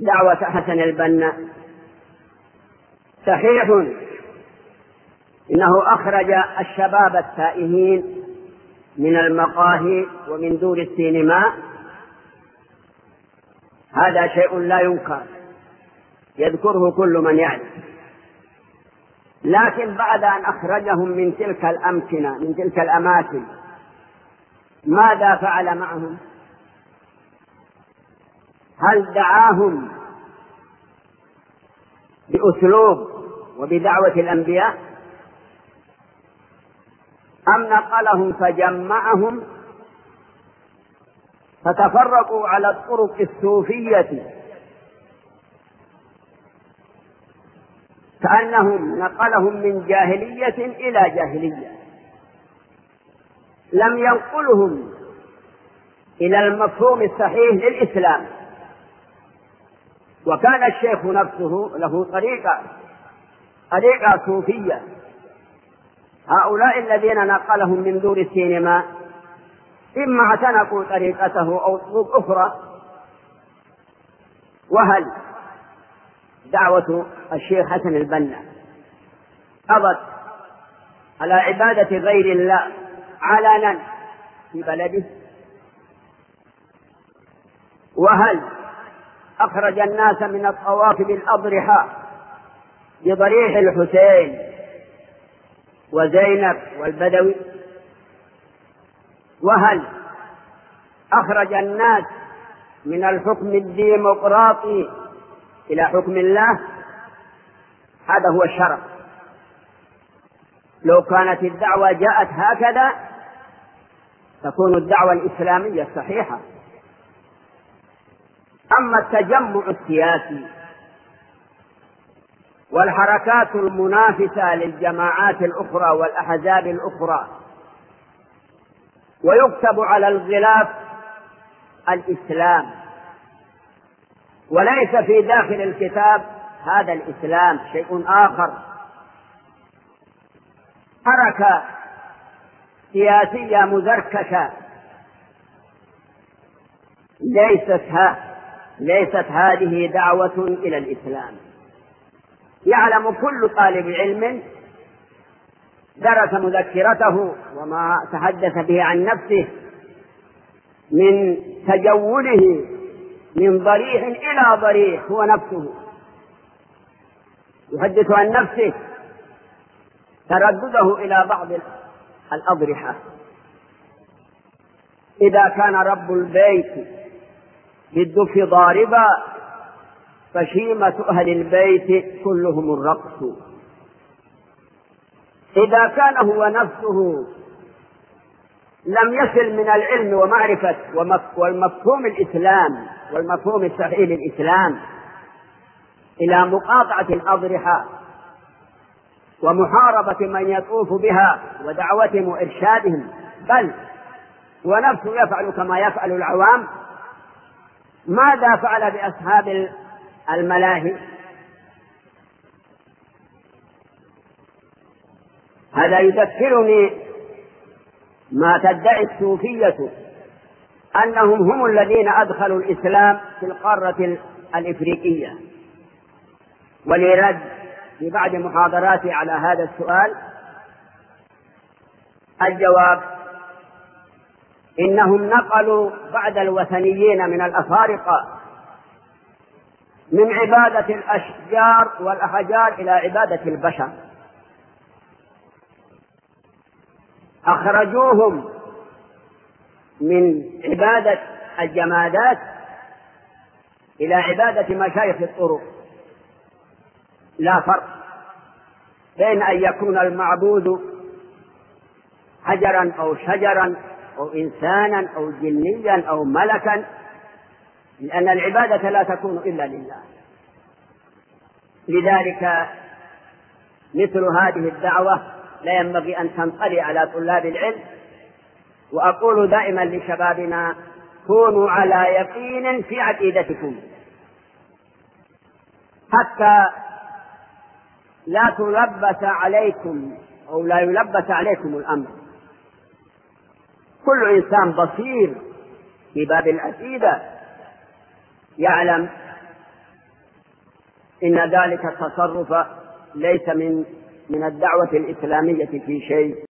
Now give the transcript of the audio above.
دعوة حسن البنا. صحيح. إنه أخرج الشباب التائهين من المقاهي ومن دور السينما. هذا شيء لا ينكر. يذكره كل من يعرف. لكن بعد أن أخرجهم من تلك الأمكنة من تلك الأماكن ماذا فعل معهم؟ هل دعاهم بأسلوب وبدعوة الأنبياء؟ أم نقلهم فجمعهم فتفرقوا على الطرق الصوفية؟ كأنهم نقلهم من جاهلية إلى جاهلية. لم ينقلهم إلى المفهوم الصحيح للإسلام. وكان الشيخ نفسه له طريقة طريقة صوفية. هؤلاء الذين نقلهم من دور السينما إما اعتنقوا طريقته أو طرق أخرى. وهل دعوة الشيخ حسن البنا قضت على عبادة غير الله علنا في بلده؟ وهل أخرج الناس من الطواف بالأضرحة بضريح الحسين وزينب والبدوي. وهل أخرج الناس من الحكم الديمقراطي إلى حكم الله؟ هذا هو الشرع لو كانت الدعوة جاءت هكذا تكون الدعوة الإسلامية الصحيحة أما التجمع السياسي والحركات المنافسة للجماعات الأخرى والأحزاب الأخرى ويكتب على الغلاف الإسلام. وليس في داخل الكتاب هذا الإسلام شيء آخر. حركة سياسية مزركشة ليست ها. ليست هذه دعوة إلى الإسلام. يعلم كل طالب علم درس مذكرته وما تحدث به عن نفسه من تجوله من ضريح إلى ضريح هو نفسه. يحدث عن نفسه تردده إلى بعض الأضرحة. إذا كان رب البيت بالدف ضاربا فشيمة أهل البيت كلهم الرقص. إذا كان هو نفسه لم يصل من العلم ومعرفة والمفهوم الإسلام والمفهوم الصحيح للإسلام إلى مقاطعة الأضرحة ومحاربة من يطوف بها ودعوتهم وإرشادهم بل ونفسه يفعل كما يفعل العوام ماذا فعل بأصحاب الملاهي؟ هذا يذكرني ما تدعي الصوفية أنهم هم الذين أدخلوا الإسلام في القارة الإفريقية. ولرد في بعض محاضراتي على هذا السؤال الجواب إنهم نقلوا بعد الوثنيين من الأفارقة من عبادة الأشجار والأحجار إلى عبادة البشر. أخرجوهم من عبادة الجمادات إلى عبادة مشايخ الطرق. لا فرق بين أن يكون المعبود حجرا أو شجرا أو إنسانا أو جنيا أو ملكا لأن العبادة لا تكون إلا لله. لذلك مثل هذه الدعوة لا ينبغي أن تنطلي على طلاب العلم وأقول دائما لشبابنا كونوا على يقين في عقيدتكم. حتى لا تلبس عليكم أو لا يلبس عليكم الأمر. كل إنسان بصير في باب العقيدة يعلم إن ذلك التصرف ليس من من الدعوة الإسلامية في شيء.